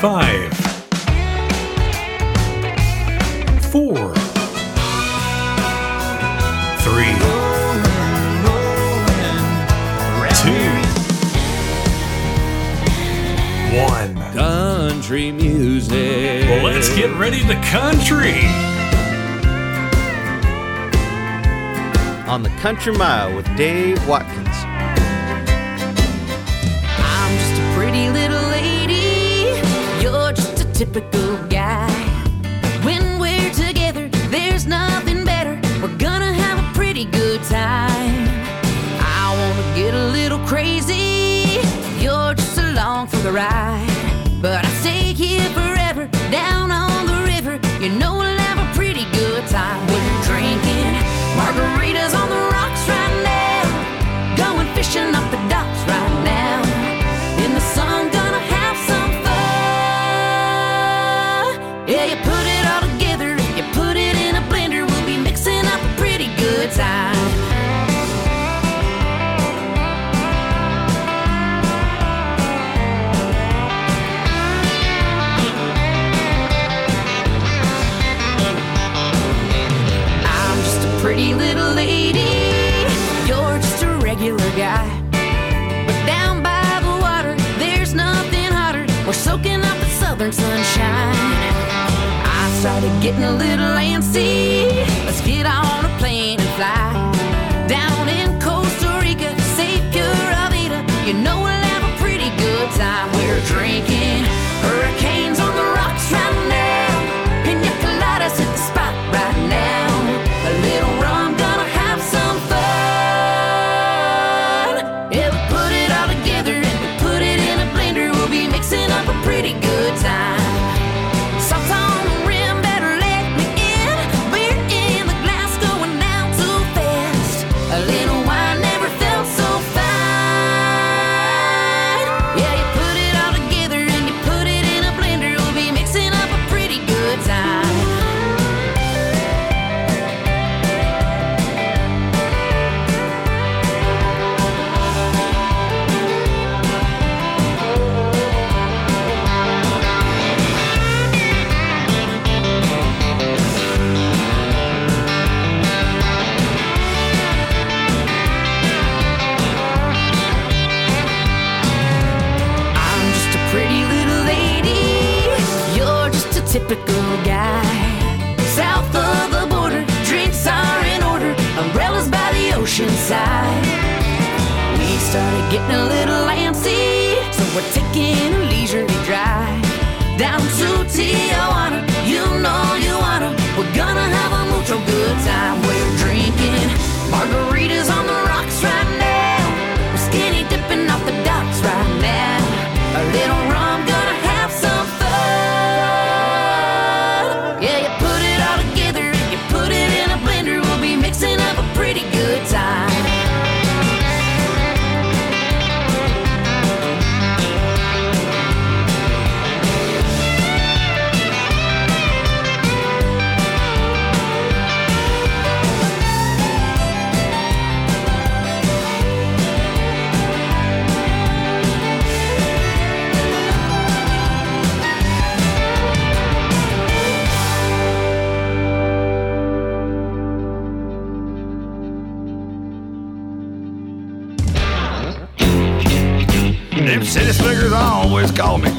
Five. Four. Three. Two. One. Country music. Well, let's get ready to country. On the Country Mile with Dave Watkins. getting a little antsy. and a little antsy. So we're taking a leisurely drive down to Tijuana. You know you wanna. We're gonna have a mucho good time. We're drinking.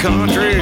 country.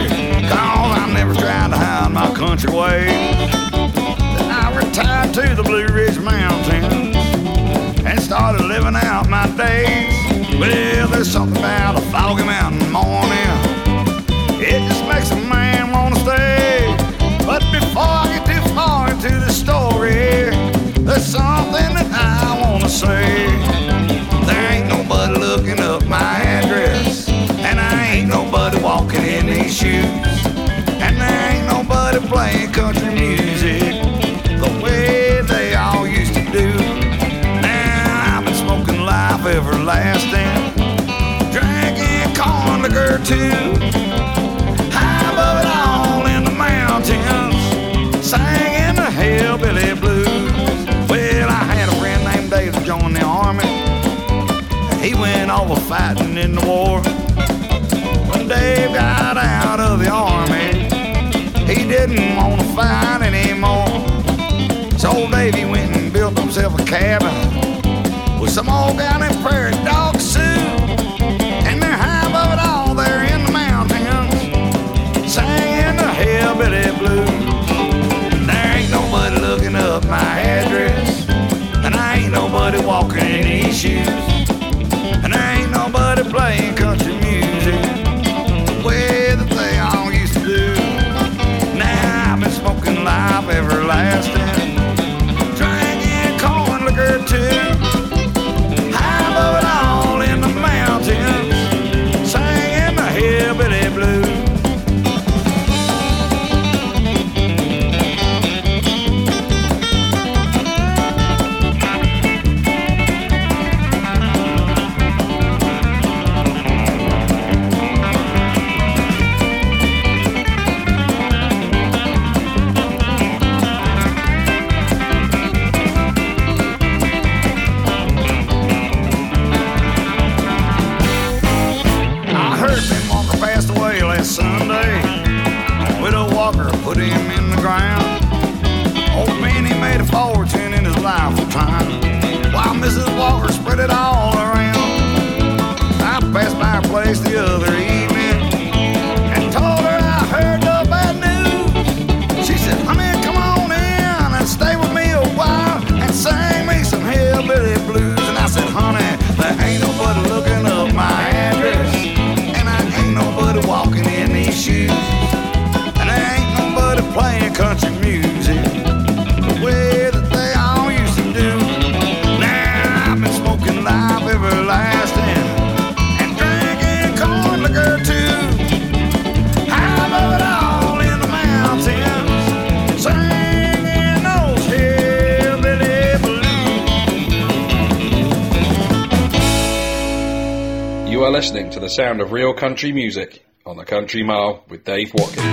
listening to the sound of real country music on the Country Mile with Dave Watkins.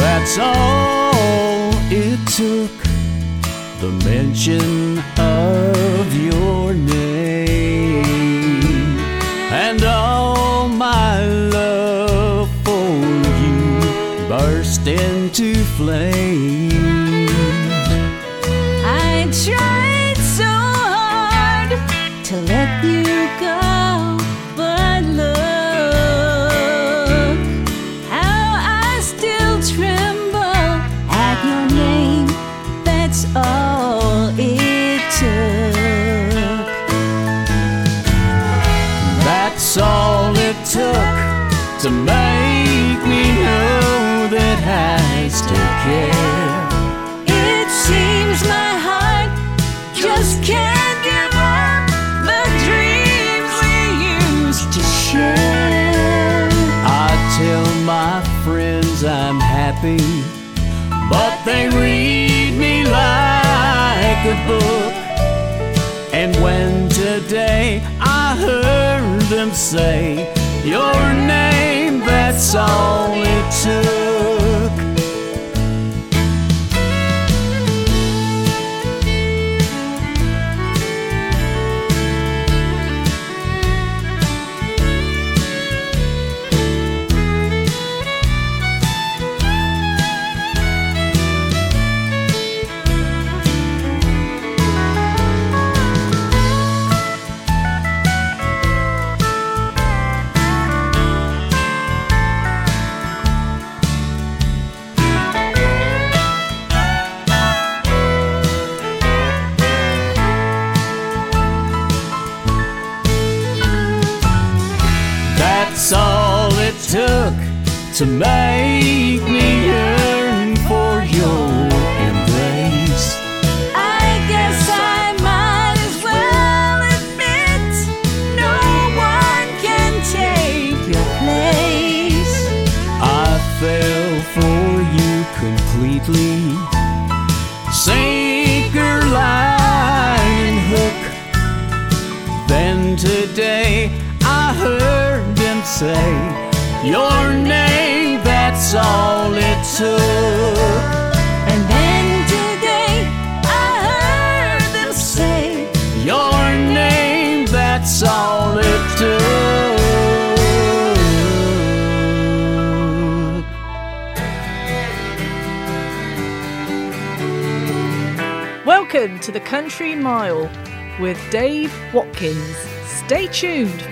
That's all it took the mention of your. but they read me like a book. And when today I heard them say your name, that's all it took.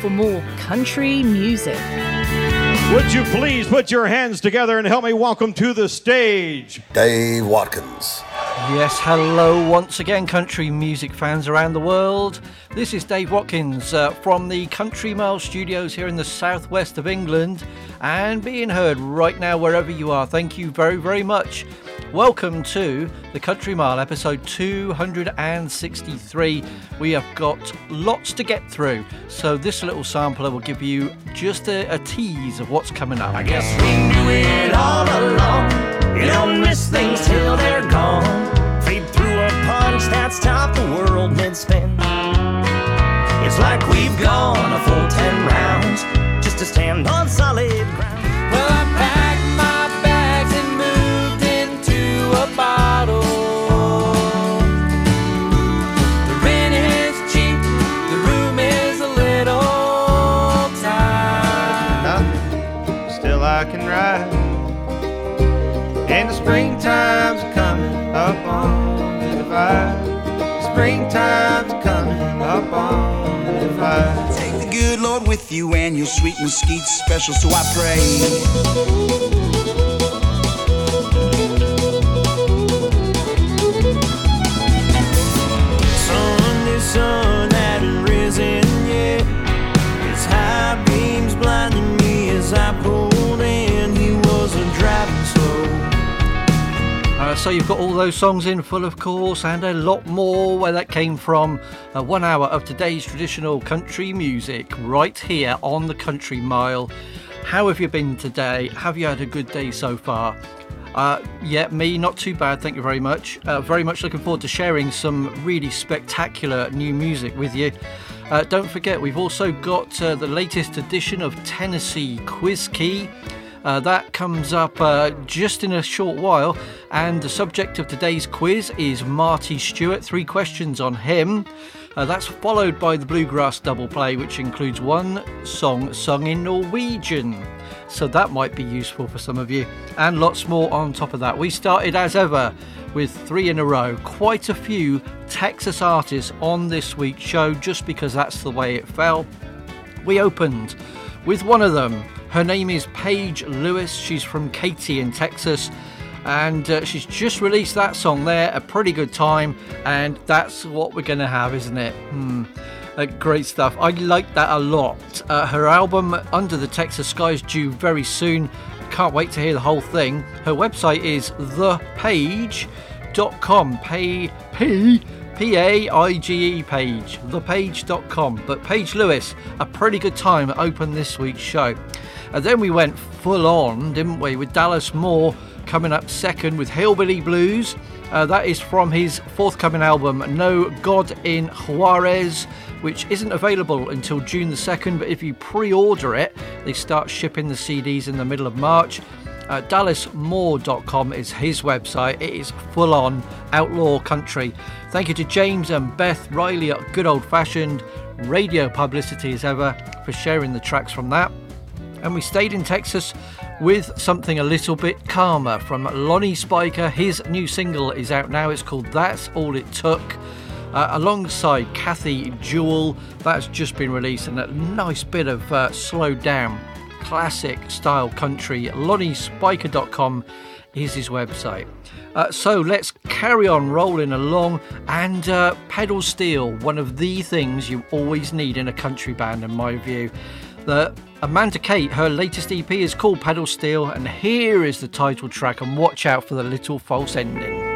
For more country music. Would you please put your hands together and help me welcome to the stage Dave Watkins. Yes, hello once again, country music fans around the world. This is Dave Watkins uh, from the Country Mile Studios here in the southwest of England and being heard right now wherever you are. Thank you very, very much. Welcome to the Country Mile episode 263. We have got lots to get through, so this little sampler will give you just a, a tease of what's coming up. I guess we knew it all along. You don't miss things till they're gone. Through a punch that's topped the world mid spin. It's like we've gone a full ten rounds just to stand on solid ground. Springtime's coming up on the divide. Take the good Lord with you and your sweet mesquite special, so I pray. So you've got all those songs in full, of course, and a lot more where that came from. Uh, one hour of today's traditional country music right here on the Country Mile. How have you been today? Have you had a good day so far? Uh, yeah, me, not too bad, thank you very much. Uh, very much looking forward to sharing some really spectacular new music with you. Uh, don't forget, we've also got uh, the latest edition of Tennessee Quizkey. Uh, that comes up uh, just in a short while, and the subject of today's quiz is Marty Stuart. Three questions on him. Uh, that's followed by the Bluegrass Double Play, which includes one song sung in Norwegian. So that might be useful for some of you, and lots more on top of that. We started as ever with three in a row, quite a few Texas artists on this week's show, just because that's the way it fell. We opened with one of them. Her name is Paige Lewis. She's from Katy in Texas. And uh, she's just released that song there, a pretty good time. And that's what we're going to have, isn't it? Hmm. Uh, great stuff. I like that a lot. Uh, her album, Under the Texas Sky, is due very soon. Can't wait to hear the whole thing. Her website is thepage.com. Pay, P, P A I G E page. Thepage.com. But Paige Lewis, a pretty good time open this week's show. And then we went full on, didn't we, with Dallas Moore coming up second with Hillbillie Blues. Uh, that is from his forthcoming album, No God in Juarez, which isn't available until June the 2nd. But if you pre order it, they start shipping the CDs in the middle of March. Uh, DallasMoore.com is his website. It is full on outlaw country. Thank you to James and Beth Riley at Good Old Fashioned Radio Publicity as ever for sharing the tracks from that. And we stayed in Texas with something a little bit calmer from Lonnie Spiker. His new single is out now. It's called That's All It Took. Uh, alongside Cathy Jewell, that's just been released, and a nice bit of uh, slowed down classic style country. LonnieSpiker.com is his website. Uh, so let's carry on rolling along and uh, pedal steel, one of the things you always need in a country band, in my view. The Amanda Kate, her latest EP is called Pedal Steel, and here is the title track. And watch out for the little false ending.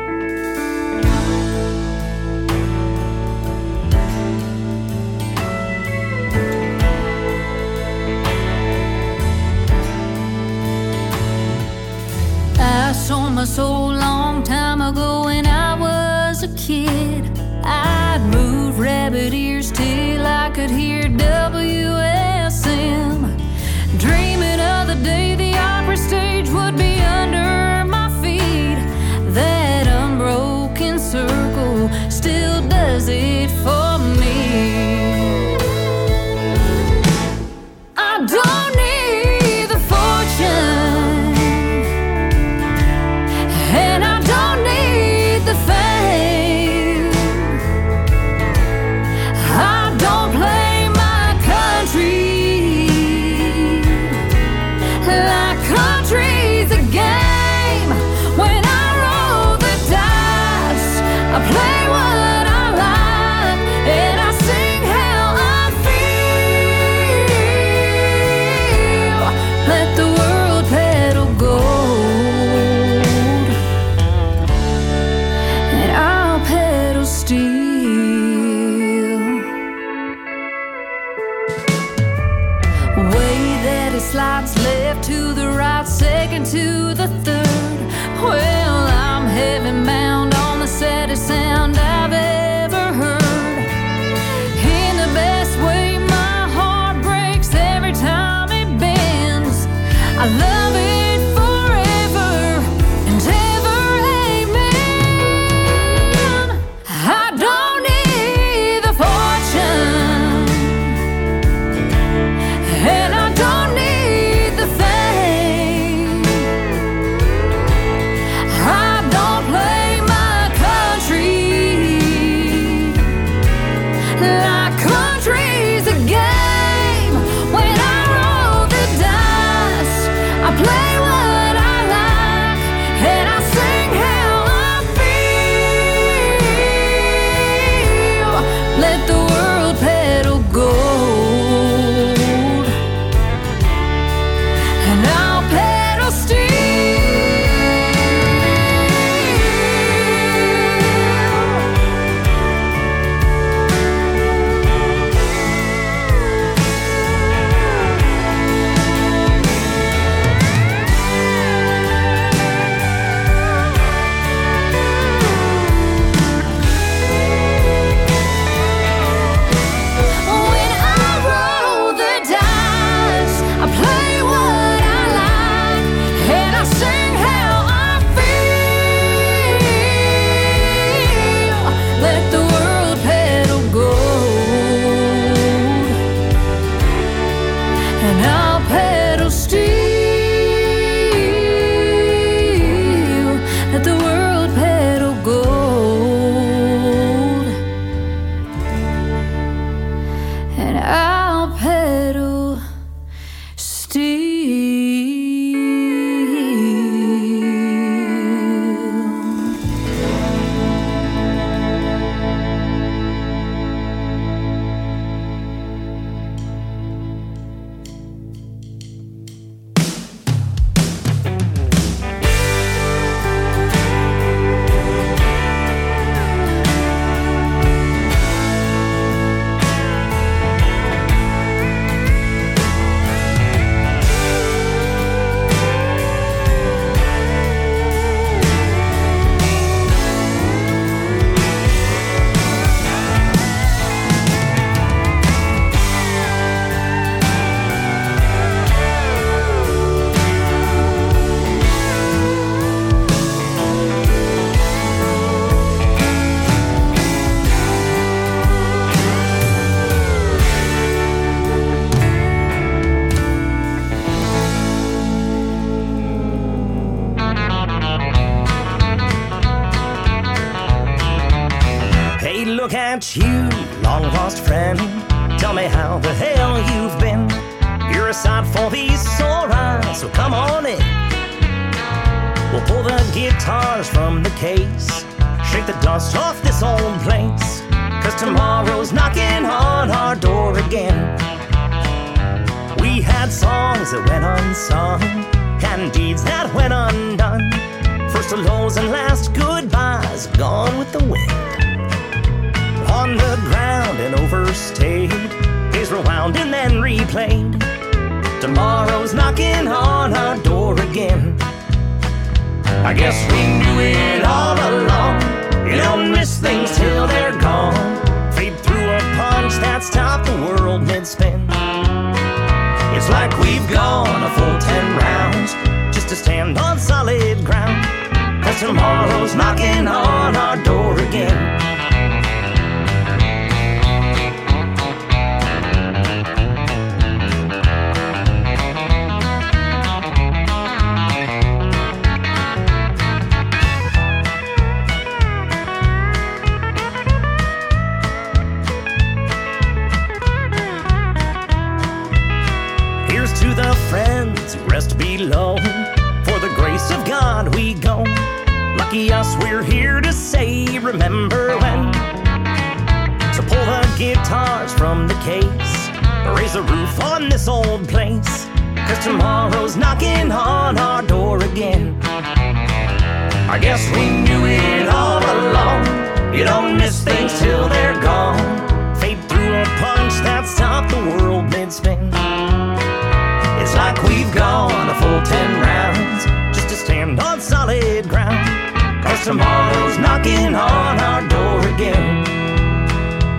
Knocking on our door again.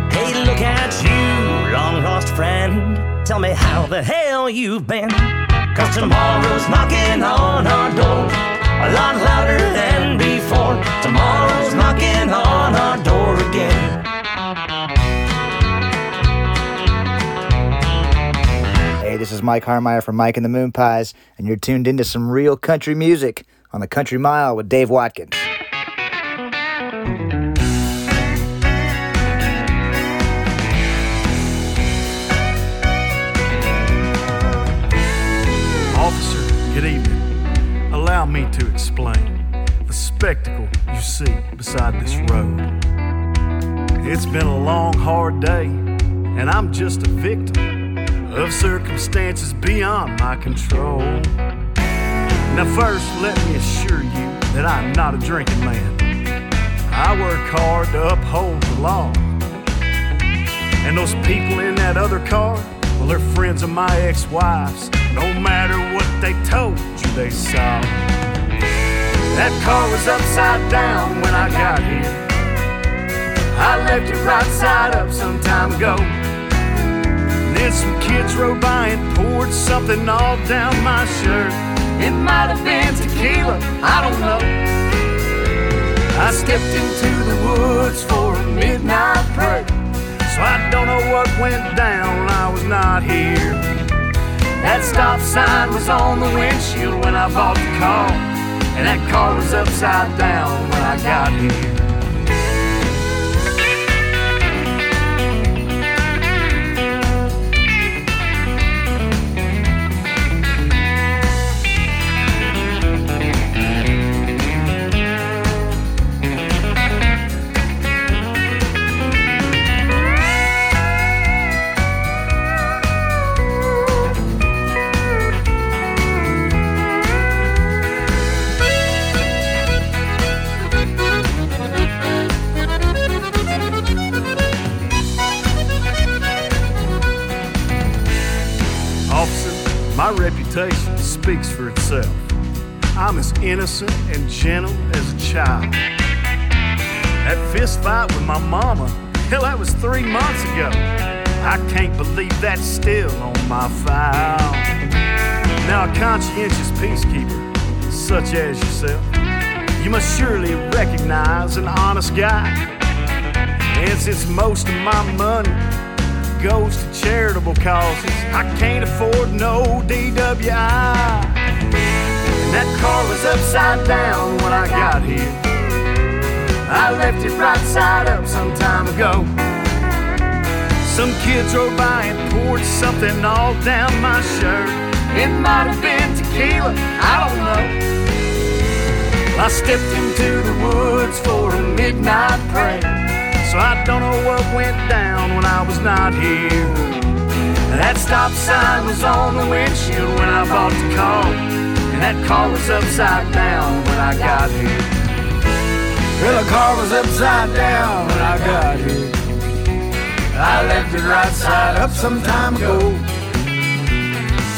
Hey, look at you, long lost friend. Tell me how the hell you've been. Cause tomorrow's knocking on our door a lot louder than before. Tomorrow's knocking on our door again. Hey, this is Mike Harmeier from Mike and the Moon Pies, and you're tuned into some real country music on the Country Mile with Dave Watkins. Officer, good evening. Allow me to explain the spectacle you see beside this road. It's been a long, hard day, and I'm just a victim of circumstances beyond my control. Now, first, let me assure you that I'm not a drinking man. I work hard to uphold the law. And those people in that other car, well, they're friends of my ex wife's. No matter what they told you they saw. That car was upside down when I got here. I left it right side up some time ago. Then some kids rode by and poured something all down my shirt. It might have been tequila, I don't know. I stepped into the woods for a midnight prayer. So I don't know what went down I was not here. That stop sign was on the windshield when I bought the car. And that car was upside down when I got here. Reputation speaks for itself. I'm as innocent and gentle as a child. That fist fight with my mama, hell, that was three months ago. I can't believe that's still on my file. Now, a conscientious peacekeeper, such as yourself, you must surely recognize an honest guy. And since most of my money goes to charitable causes. I can't afford no DWI. And that car was upside down when I got here. I left it right side up some time ago. Some kids rode by and poured something all down my shirt. It might have been tequila, I don't know. I stepped into the woods for a midnight prayer. So I don't know what went down when I was not here. That stop sign was on the windshield when I bought the car. And that car was upside down when I got here. Well, the car was upside down when I got here. I left it right side up some time ago.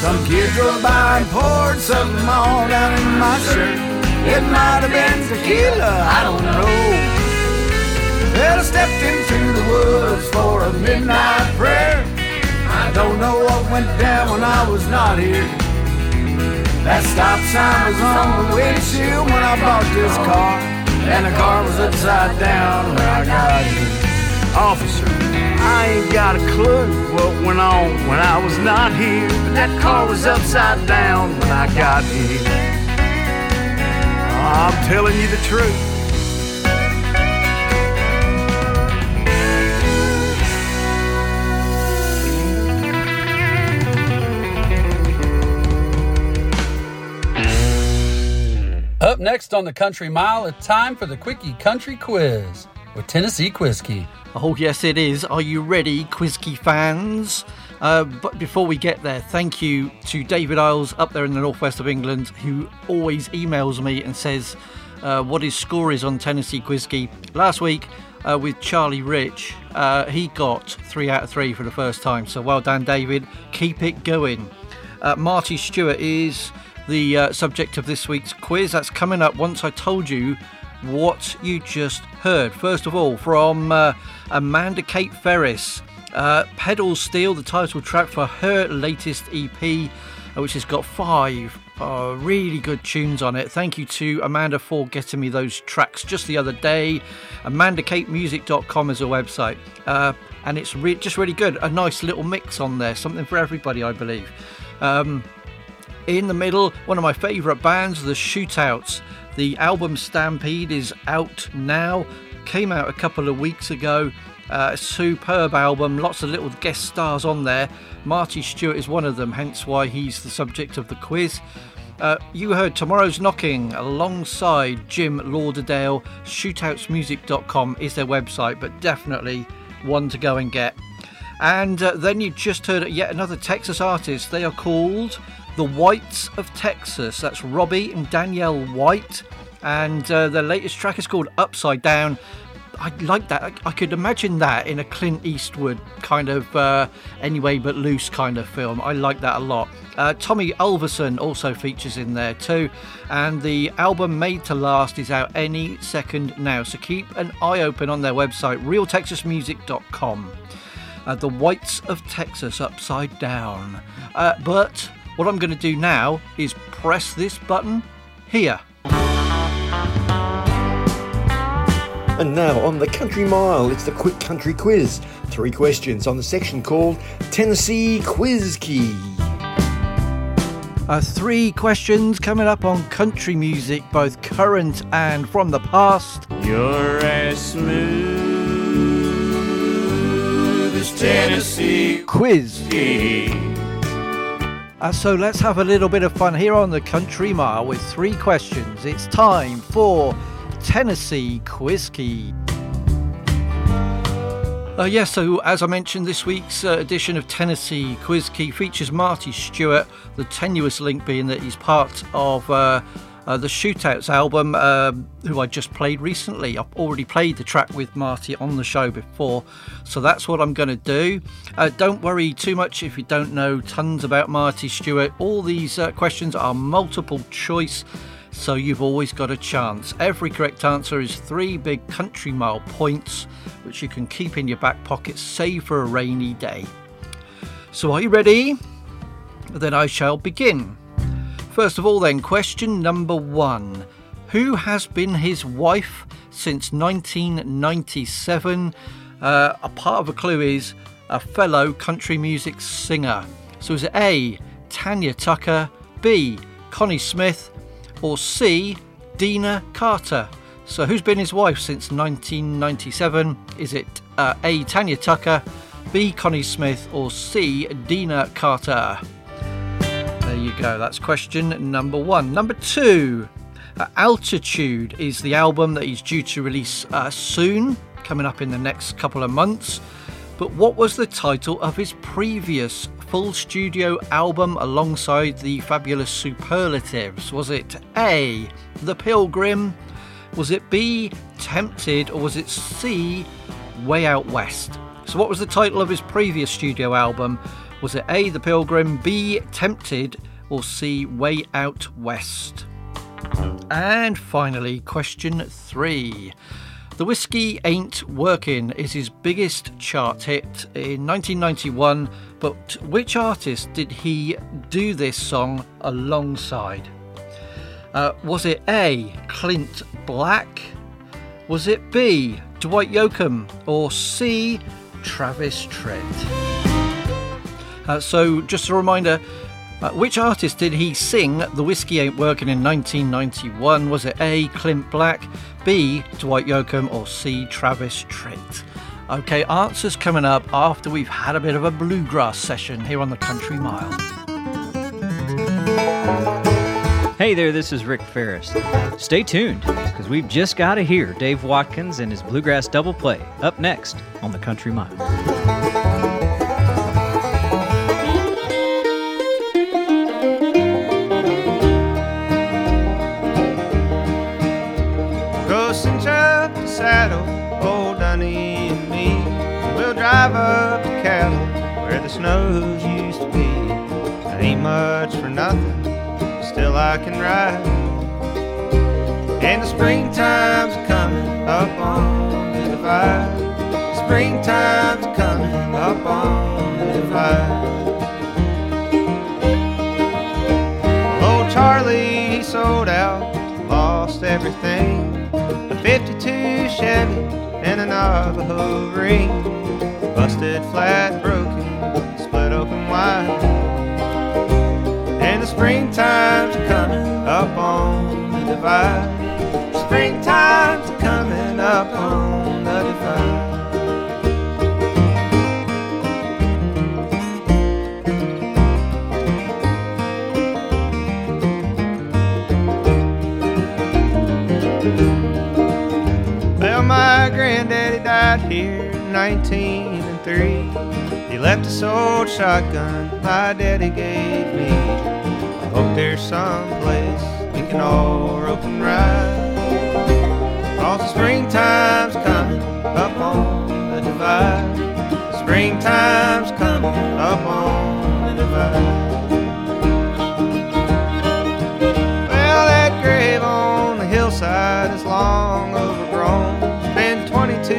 Some kid drove by and poured something all down in my shirt. It might have been tequila, I don't know. Well, I stepped into the woods for a midnight prayer. I don't know what went down when I was not here. That stop sign was on the windshield when I bought this car, and the car was upside down when I got here. Officer, I ain't got a clue what went on when I was not here. But that car was upside down when I got here. I'm telling you the truth. Up next on the Country Mile, it's time for the Quickie Country Quiz with Tennessee Quizkey. Oh, yes, it is. Are you ready, Quizkey fans? Uh, but before we get there, thank you to David Isles up there in the northwest of England, who always emails me and says uh, what his score is on Tennessee Quizkey. Last week, uh, with Charlie Rich, uh, he got three out of three for the first time. So well done, David. Keep it going. Uh, Marty Stuart is the uh, subject of this week's quiz. That's coming up once I told you what you just heard. First of all, from uh, Amanda Kate Ferris, uh, Pedal Steel, the title track for her latest EP, uh, which has got five uh, really good tunes on it. Thank you to Amanda for getting me those tracks just the other day. AmandaKateMusic.com is a website, uh, and it's re- just really good. A nice little mix on there, something for everybody, I believe. Um, in the middle, one of my favourite bands, The Shootouts. The album Stampede is out now, came out a couple of weeks ago. Uh, superb album, lots of little guest stars on there. Marty Stuart is one of them, hence why he's the subject of the quiz. Uh, you heard Tomorrow's Knocking alongside Jim Lauderdale. Shootoutsmusic.com is their website, but definitely one to go and get. And uh, then you just heard yet another Texas artist. They are called the Whites of Texas. That's Robbie and Danielle White. And uh, their latest track is called Upside Down. I like that. I, I could imagine that in a Clint Eastwood kind of uh, anyway but loose kind of film. I like that a lot. Uh, Tommy Alverson also features in there too. And the album Made to Last is out any second now. So keep an eye open on their website, realtexasmusic.com. Uh, the Whites of Texas Upside Down. Uh, but what I'm going to do now is press this button here. And now on the Country Mile, it's the Quick Country Quiz. Three questions on the section called Tennessee Quizkey. Uh, three questions coming up on country music, both current and from the past. You're as smooth as Tennessee Quiz. key. Uh, so let's have a little bit of fun here on the Country Mile with three questions. It's time for Tennessee Quizkey. Uh, yeah, so as I mentioned, this week's uh, edition of Tennessee Quizkey features Marty Stuart, the tenuous link being that he's part of uh, the Shootouts album, um, who I just played recently. I've already played the track with Marty on the show before, so that's what I'm going to do. Uh, don't worry too much if you don't know tons about Marty Stuart. All these uh, questions are multiple choice so you've always got a chance. Every correct answer is three big country mile points, which you can keep in your back pocket, save for a rainy day. So, are you ready? Then I shall begin. First of all, then, question number one Who has been his wife since 1997? Uh, a part of a clue is a fellow country music singer. So, is it A. Tanya Tucker, B. Connie Smith, or C. Deana Carter. So, who's been his wife since 1997? Is it uh, A. Tanya Tucker, B. Connie Smith, or C. Deana Carter? You go. That's question number one. Number two, uh, Altitude is the album that he's due to release uh, soon, coming up in the next couple of months. But what was the title of his previous full studio album alongside the fabulous superlatives? Was it A, The Pilgrim? Was it B, Tempted? Or was it C, Way Out West? So, what was the title of his previous studio album? Was it A, The Pilgrim, B, Tempted, or C, Way Out West? And finally, question three. The Whiskey Ain't Working is his biggest chart hit in 1991, but which artist did he do this song alongside? Uh, was it A. Clint Black? Was it B. Dwight Yoakam? Or C. Travis Tritt? Uh, so, just a reminder uh, which artist did he sing The Whiskey Ain't Working in 1991? Was it A. Clint Black, B. Dwight Yoakam, or C. Travis Tritt? Okay, answers coming up after we've had a bit of a bluegrass session here on the Country Mile. Hey there, this is Rick Faris. Stay tuned, because we've just got to hear Dave Watkins and his Bluegrass Double Play up next on the Country Mile. Nothing, still I can ride. And the springtime's coming up on the divide. Springtime's coming up on the divide. Well, old Charlie, he sold out, lost everything. A 52 Chevy and a Navajo ring. Busted flat, broken, springtime's coming up on the divide. Springtime's coming up on the divide. Well, my granddaddy died here in 1903. He left us old shotgun my daddy gave me. There's some place we can all rope and ride. Cause the springtime's coming up on the divide. Springtime's coming up on the divide. Well, that grave on the hillside is long overgrown. It's been 22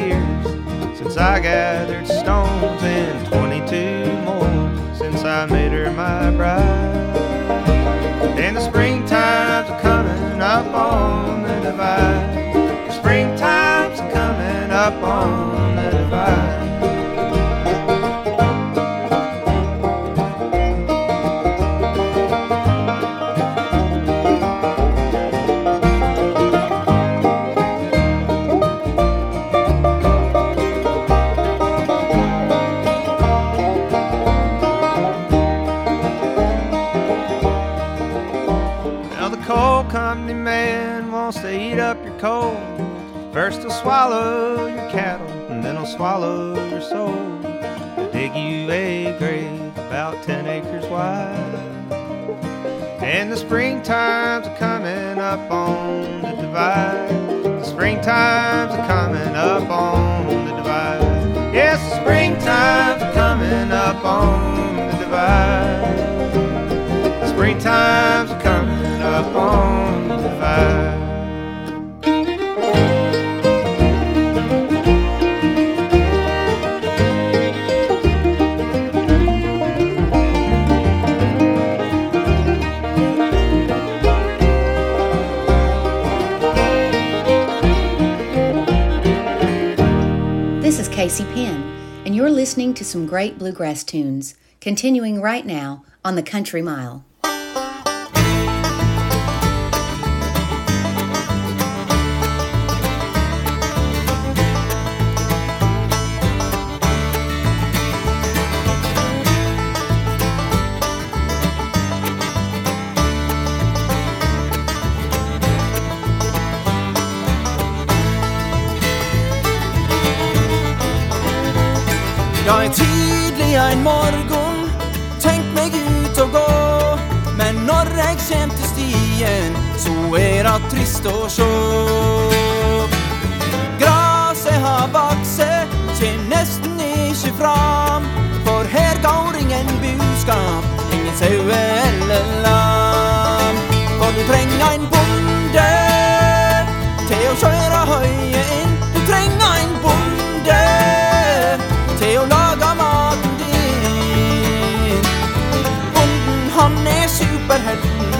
years since I gathered stones, and 22 more since I made her my bride. Up on And the springtime's a coming up on the divide. The springtime's a coming up on the divide. Yes, the springtime's a coming up on the divide. Springtime's coming listening to some great bluegrass tunes, continuing right now on the Country Mile. Ja, er tydelig ein morgen, tenk meg ut og gå. Men når eg kjem til stien, så er det trist å sjå. Graset har vakse, kjem nesten ikkje fram. For her går ingen buskap, ingen saue eller lam. For du treng ein bonde til å kjøre høye inn. Du treng ein bonde برهني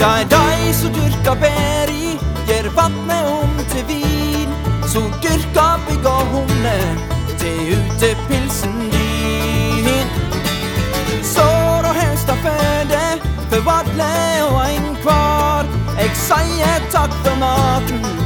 Dai, dai su Türk til pilsen din. Sår og høst og føde for alle og enhver. Jeg sier takk for maten.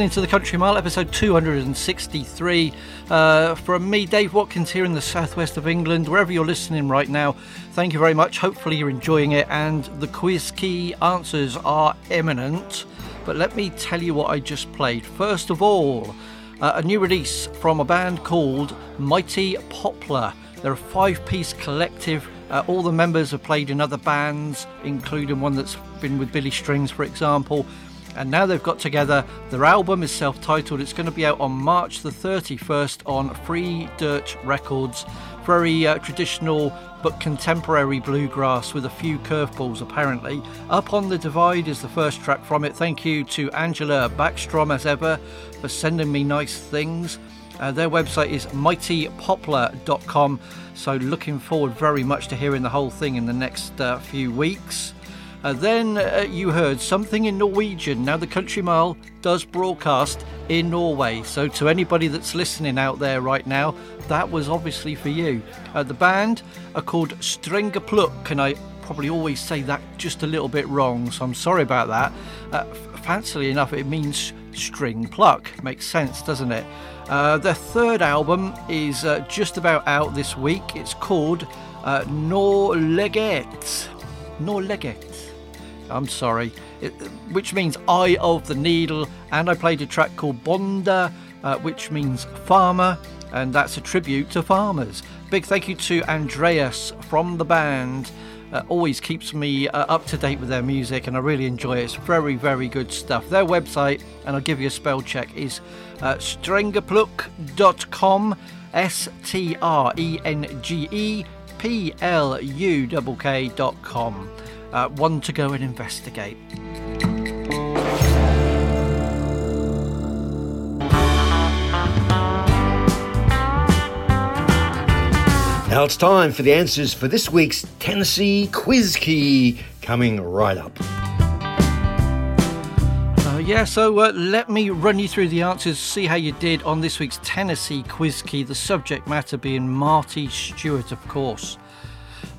Listening to the Country Mile, episode 263. Uh, from me, Dave Watkins, here in the southwest of England, wherever you're listening right now. Thank you very much. Hopefully, you're enjoying it, and the Quizkey answers are imminent. But let me tell you what I just played. First of all, uh, a new release from a band called Mighty Poplar. They're a five piece collective. Uh, all the members have played in other bands, including one that's been with Billy Strings, for example. And now they've got together. Their album is self titled. It's going to be out on March the 31st on Free Dirt Records. Very uh, traditional but contemporary bluegrass with a few curveballs, apparently. Up on the Divide is the first track from it. Thank you to Angela Backstrom, as ever, for sending me nice things. Uh, their website is mightypoplar.com. So, looking forward very much to hearing the whole thing in the next uh, few weeks. Uh, then uh, you heard something in Norwegian. Now, the Country Mile does broadcast in Norway. So, to anybody that's listening out there right now, that was obviously for you. Uh, the band are called Strengeplukk, and I probably always say that just a little bit wrong, so I'm sorry about that. Uh, f- fancily enough, it means string pluck. Makes sense, doesn't it? Uh, their third album is uh, just about out this week. It's called uh, Norleget. Norleget. I'm sorry, it, which means Eye of the Needle. And I played a track called Bonde, uh, which means farmer, and that's a tribute to farmers. Big thank you to Andreas from the band. Uh, always keeps me uh, up to date with their music, and I really enjoy it. It's very, very good stuff. Their website, and I'll give you a spell check, is uh, strengepluk.com. S T R E N G E P L U K dot com. Uh, one to go and investigate. Now it's time for the answers for this week's Tennessee Quizkey coming right up. Uh, yeah, so uh, let me run you through the answers, see how you did on this week's Tennessee Quizkey, the subject matter being Marty Stuart, of course.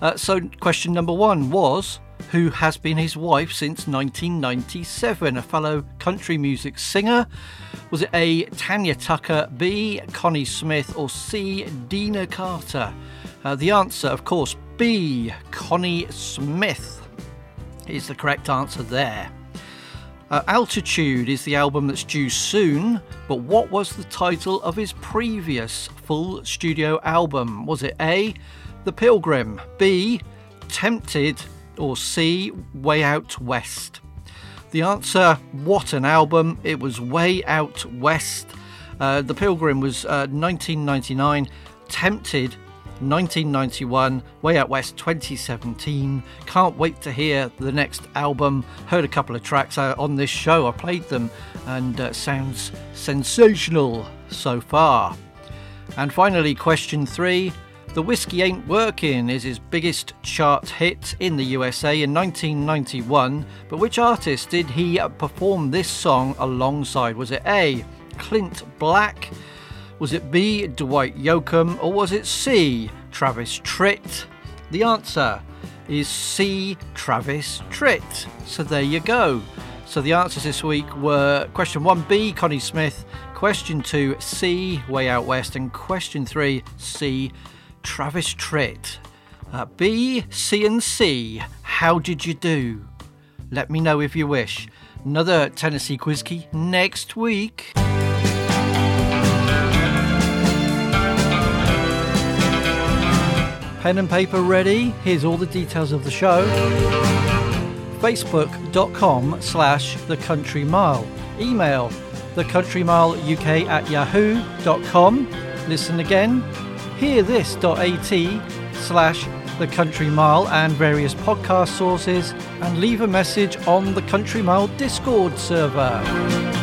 Uh, so, question number one was Who has been his wife since 1997? A fellow country music singer? Was it A. Tanya Tucker, B. Connie Smith, or C. Deana Carter? Uh, the answer, of course, B. Connie Smith. is the correct answer there. Uh, Altitude is the album that's due soon, but what was the title of his previous full studio album? Was it A, The Pilgrim, B, Tempted, or C, Way Out West? The answer, what an album! It was Way Out West. Uh, the Pilgrim was uh, 1999, Tempted 1991, Way Out West 2017. Can't wait to hear the next album. Heard a couple of tracks uh, on this show. I played them and uh, sounds sensational so far. And finally, question three. The Whiskey Ain't Working is his biggest chart hit in the USA in 1991, but which artist did he perform this song alongside? Was it A. Clint Black? Was it B. Dwight Yoakam? Or was it C. Travis Tritt? The answer is C. Travis Tritt. So there you go. So the answers this week were question 1B, Connie Smith, question 2, C, Way Out West, and question 3, C, Travis Tritt. Uh, B, C, and C, how did you do? Let me know if you wish. Another Tennessee Quizkey next week. Pen and paper ready? Here's all the details of the show. Facebook.com slash The Country Mile. Email thecountrymileuk at yahoo.com. Listen again. Hearthis.at slash The Country Mile and various podcast sources. And leave a message on the Country Mile Discord server.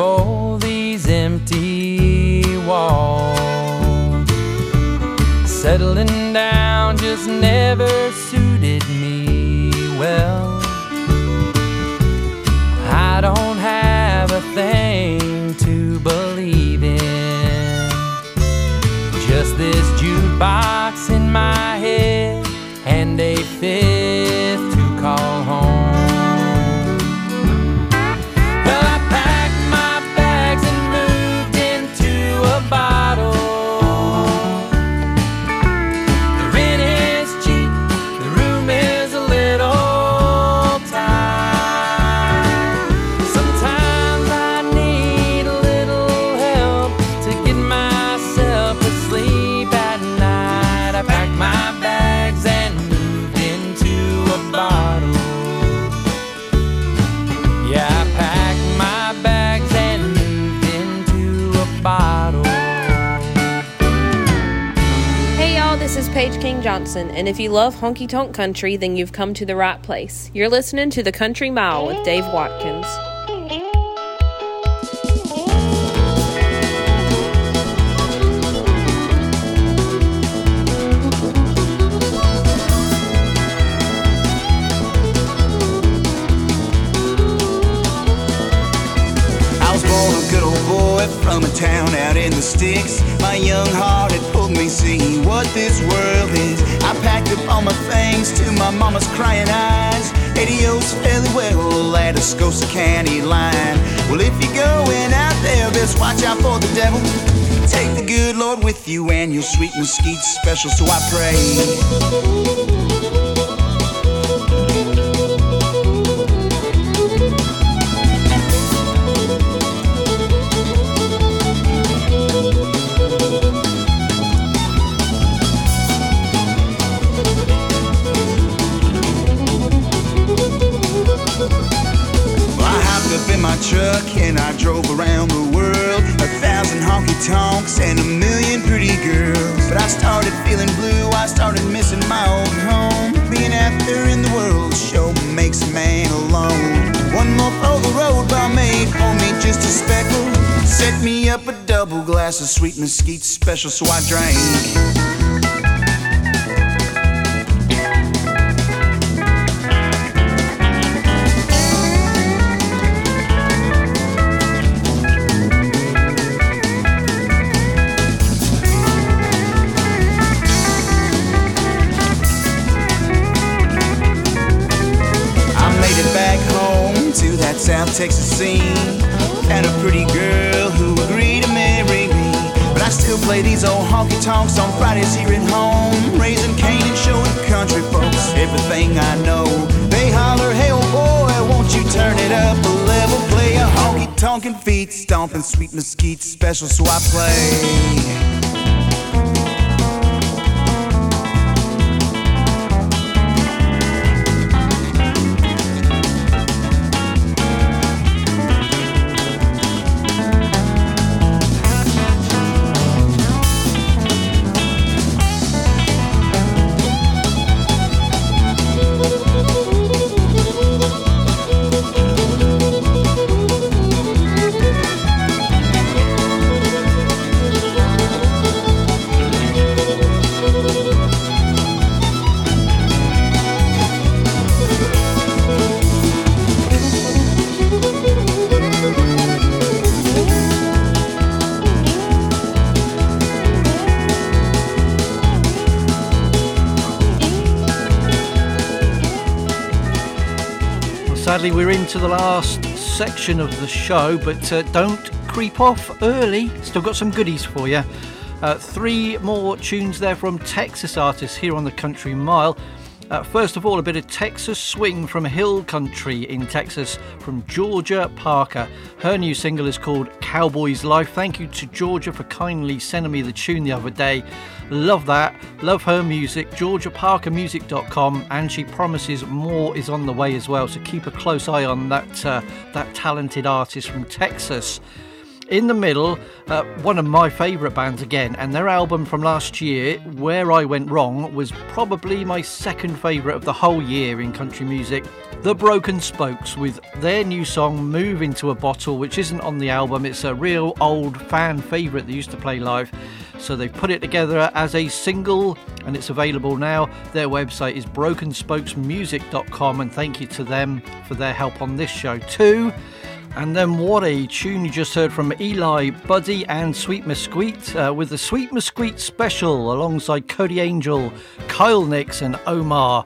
for these empty walls. Settling down just never suited me well. I don't have a thing to believe in. Just this jukebox in my head and a fifth to call. Johnson, and if you love honky tonk country, then you've come to the right place. You're listening to The Country Mile with Dave Watkins. I was born a good old boy from a town out in the sticks. My young heart had pulled me see what this world is. I packed up all my things to my mama's crying eyes. Adios, fairly well, Atascosa County line. Well, if you're going out there, best watch out for the devil. Take the good Lord with you and your sweet mesquite special, so I pray. Me up a double glass of sweet mesquite special, so I drank. Tonks on Fridays here at home. Raising Cain and showing country folks everything I know. They holler, hey old boy, won't you turn it up a level? Play a honky tonkin' feet, stomping sweet mesquite special, so I play. Into the last section of the show, but uh, don't creep off early. Still got some goodies for you. Uh, three more tunes there from Texas artists here on the Country Mile. Uh, first of all, a bit of Texas swing from Hill Country in Texas from Georgia Parker. Her new single is called Cowboy's Life. Thank you to Georgia for kindly sending me the tune the other day. Love that. Love her music. GeorgiaParkerMusic.com, and she promises more is on the way as well. So keep a close eye on that uh, that talented artist from Texas. In the middle, uh, one of my favourite bands again, and their album from last year, Where I Went Wrong, was probably my second favourite of the whole year in country music. The Broken Spokes with their new song Move Into a Bottle, which isn't on the album, it's a real old fan favourite they used to play live. So they've put it together as a single and it's available now. Their website is brokenspokesmusic.com and thank you to them for their help on this show too. And then what a tune you just heard from Eli, Buddy, and Sweet Mesquite uh, with the Sweet Mesquite special alongside Cody Angel, Kyle Nix, and Omar.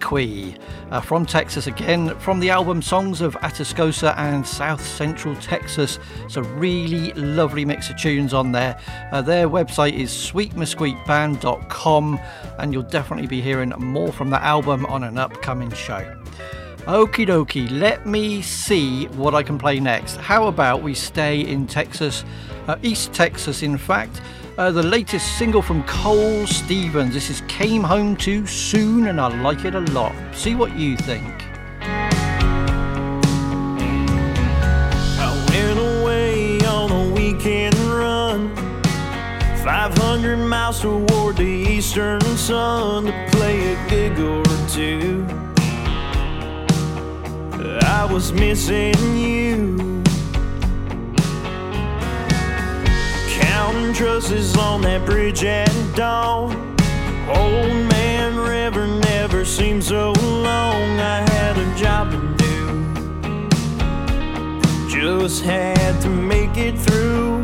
Quee. Uh, from Texas again, from the album Songs of Atascosa and South Central Texas. It's a really lovely mix of tunes on there. Uh, their website is sweetmesquiteband.com, and you'll definitely be hearing more from that album on an upcoming show. Okie dokie, let me see what I can play next. How about we stay in Texas, uh, East Texas, in fact. Uh, the latest single from Cole Stephens. This is Came Home Too Soon, and I like it a lot. See what you think. I went away on a weekend run, 500 miles toward the eastern sun to play a gig or two. I was missing you. Counting trusses on that bridge at dawn. Old man river never seemed so long. I had a job to do just had to make it through.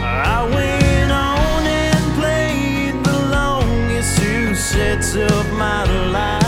I went on and played the longest two sets of my life.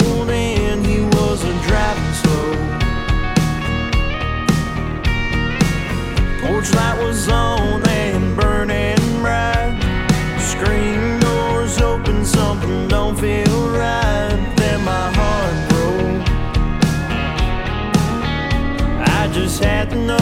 Porch light was on and burning bright. Screen doors open, something don't feel right. Then my heart broke. I just had to know.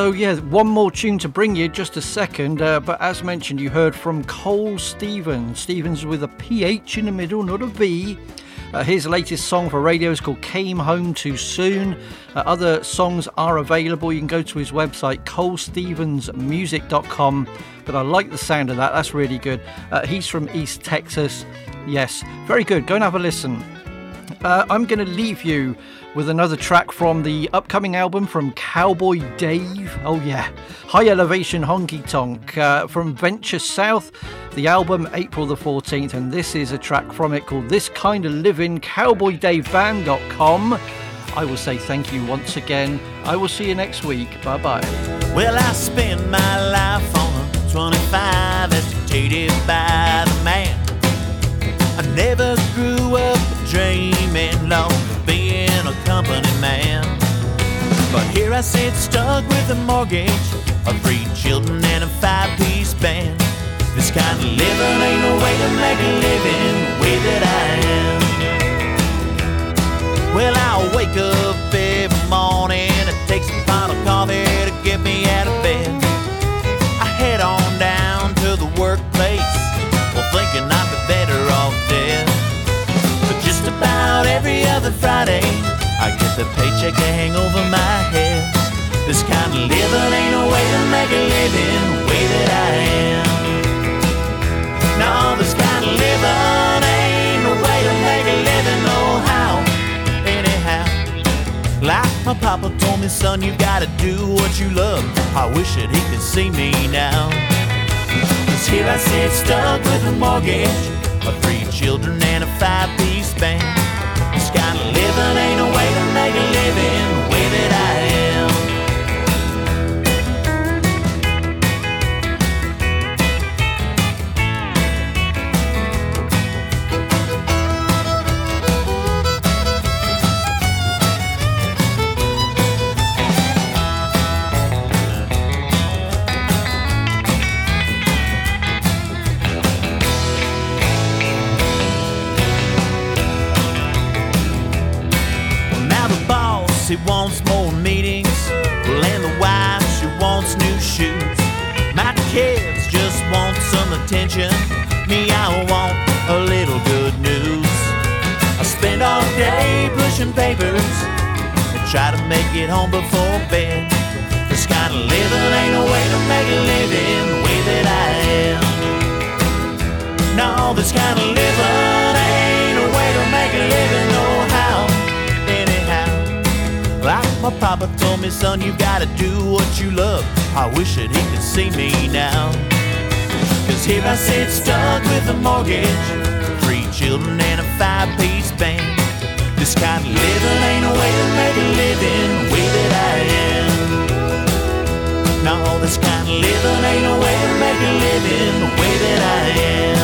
So yeah, one more tune to bring you, just a second. Uh, but as mentioned, you heard from Cole Stephens. Stephens with a PH in the middle, not a V. Uh, his latest song for radio is called Came Home Too Soon. Uh, other songs are available. You can go to his website, colestephensmusic.com. But I like the sound of that, that's really good. Uh, he's from East Texas. Yes, very good. Go and have a listen. Uh, I'm going to leave you with another track from the upcoming album from Cowboy Dave. Oh, yeah. High Elevation Honky Tonk uh, from Venture South. The album, April the 14th. And this is a track from it called This Kind of Living, cowboydaveband.com. I will say thank you once again. I will see you next week. Bye bye. Well, I spend my life on a 25 agitated by the man. I never grew up dreaming long a company man. But here I sit stuck with a mortgage, of three children, and a five piece band. This kind of living ain't no way to make a living the way that I am. Well, I'll wake up every morning and take some pot of coffee to get me out of bed. I head on down to the workplace, well, thinking I'd be better off dead. But just about every other Friday, The paycheck to hang over my head. This kind of living ain't no way to make a living the way that I am. No, this kind of living ain't no way to make a living, no how. Anyhow, like my papa told me, son, you gotta do what you love. I wish that he could see me now. Cause here I sit stuck with a mortgage, of three children and a five piece band. This kind of living ain't a way to make a living. The way that attention. Me, I want a little good news. I spend all day pushing papers and try to make it home before bed. This kind of living ain't no way to make a living the way that I am. No, this kind of living ain't a way to make a living, no how. Anyhow, like my papa told me, son, you gotta do what you love. I wish that he could see me now. Cause here I sit stuck with a mortgage, three children and a five piece band. This kind of living ain't a way to make a living the way that I am. No, this kind of living ain't a way to make a living the way that I am.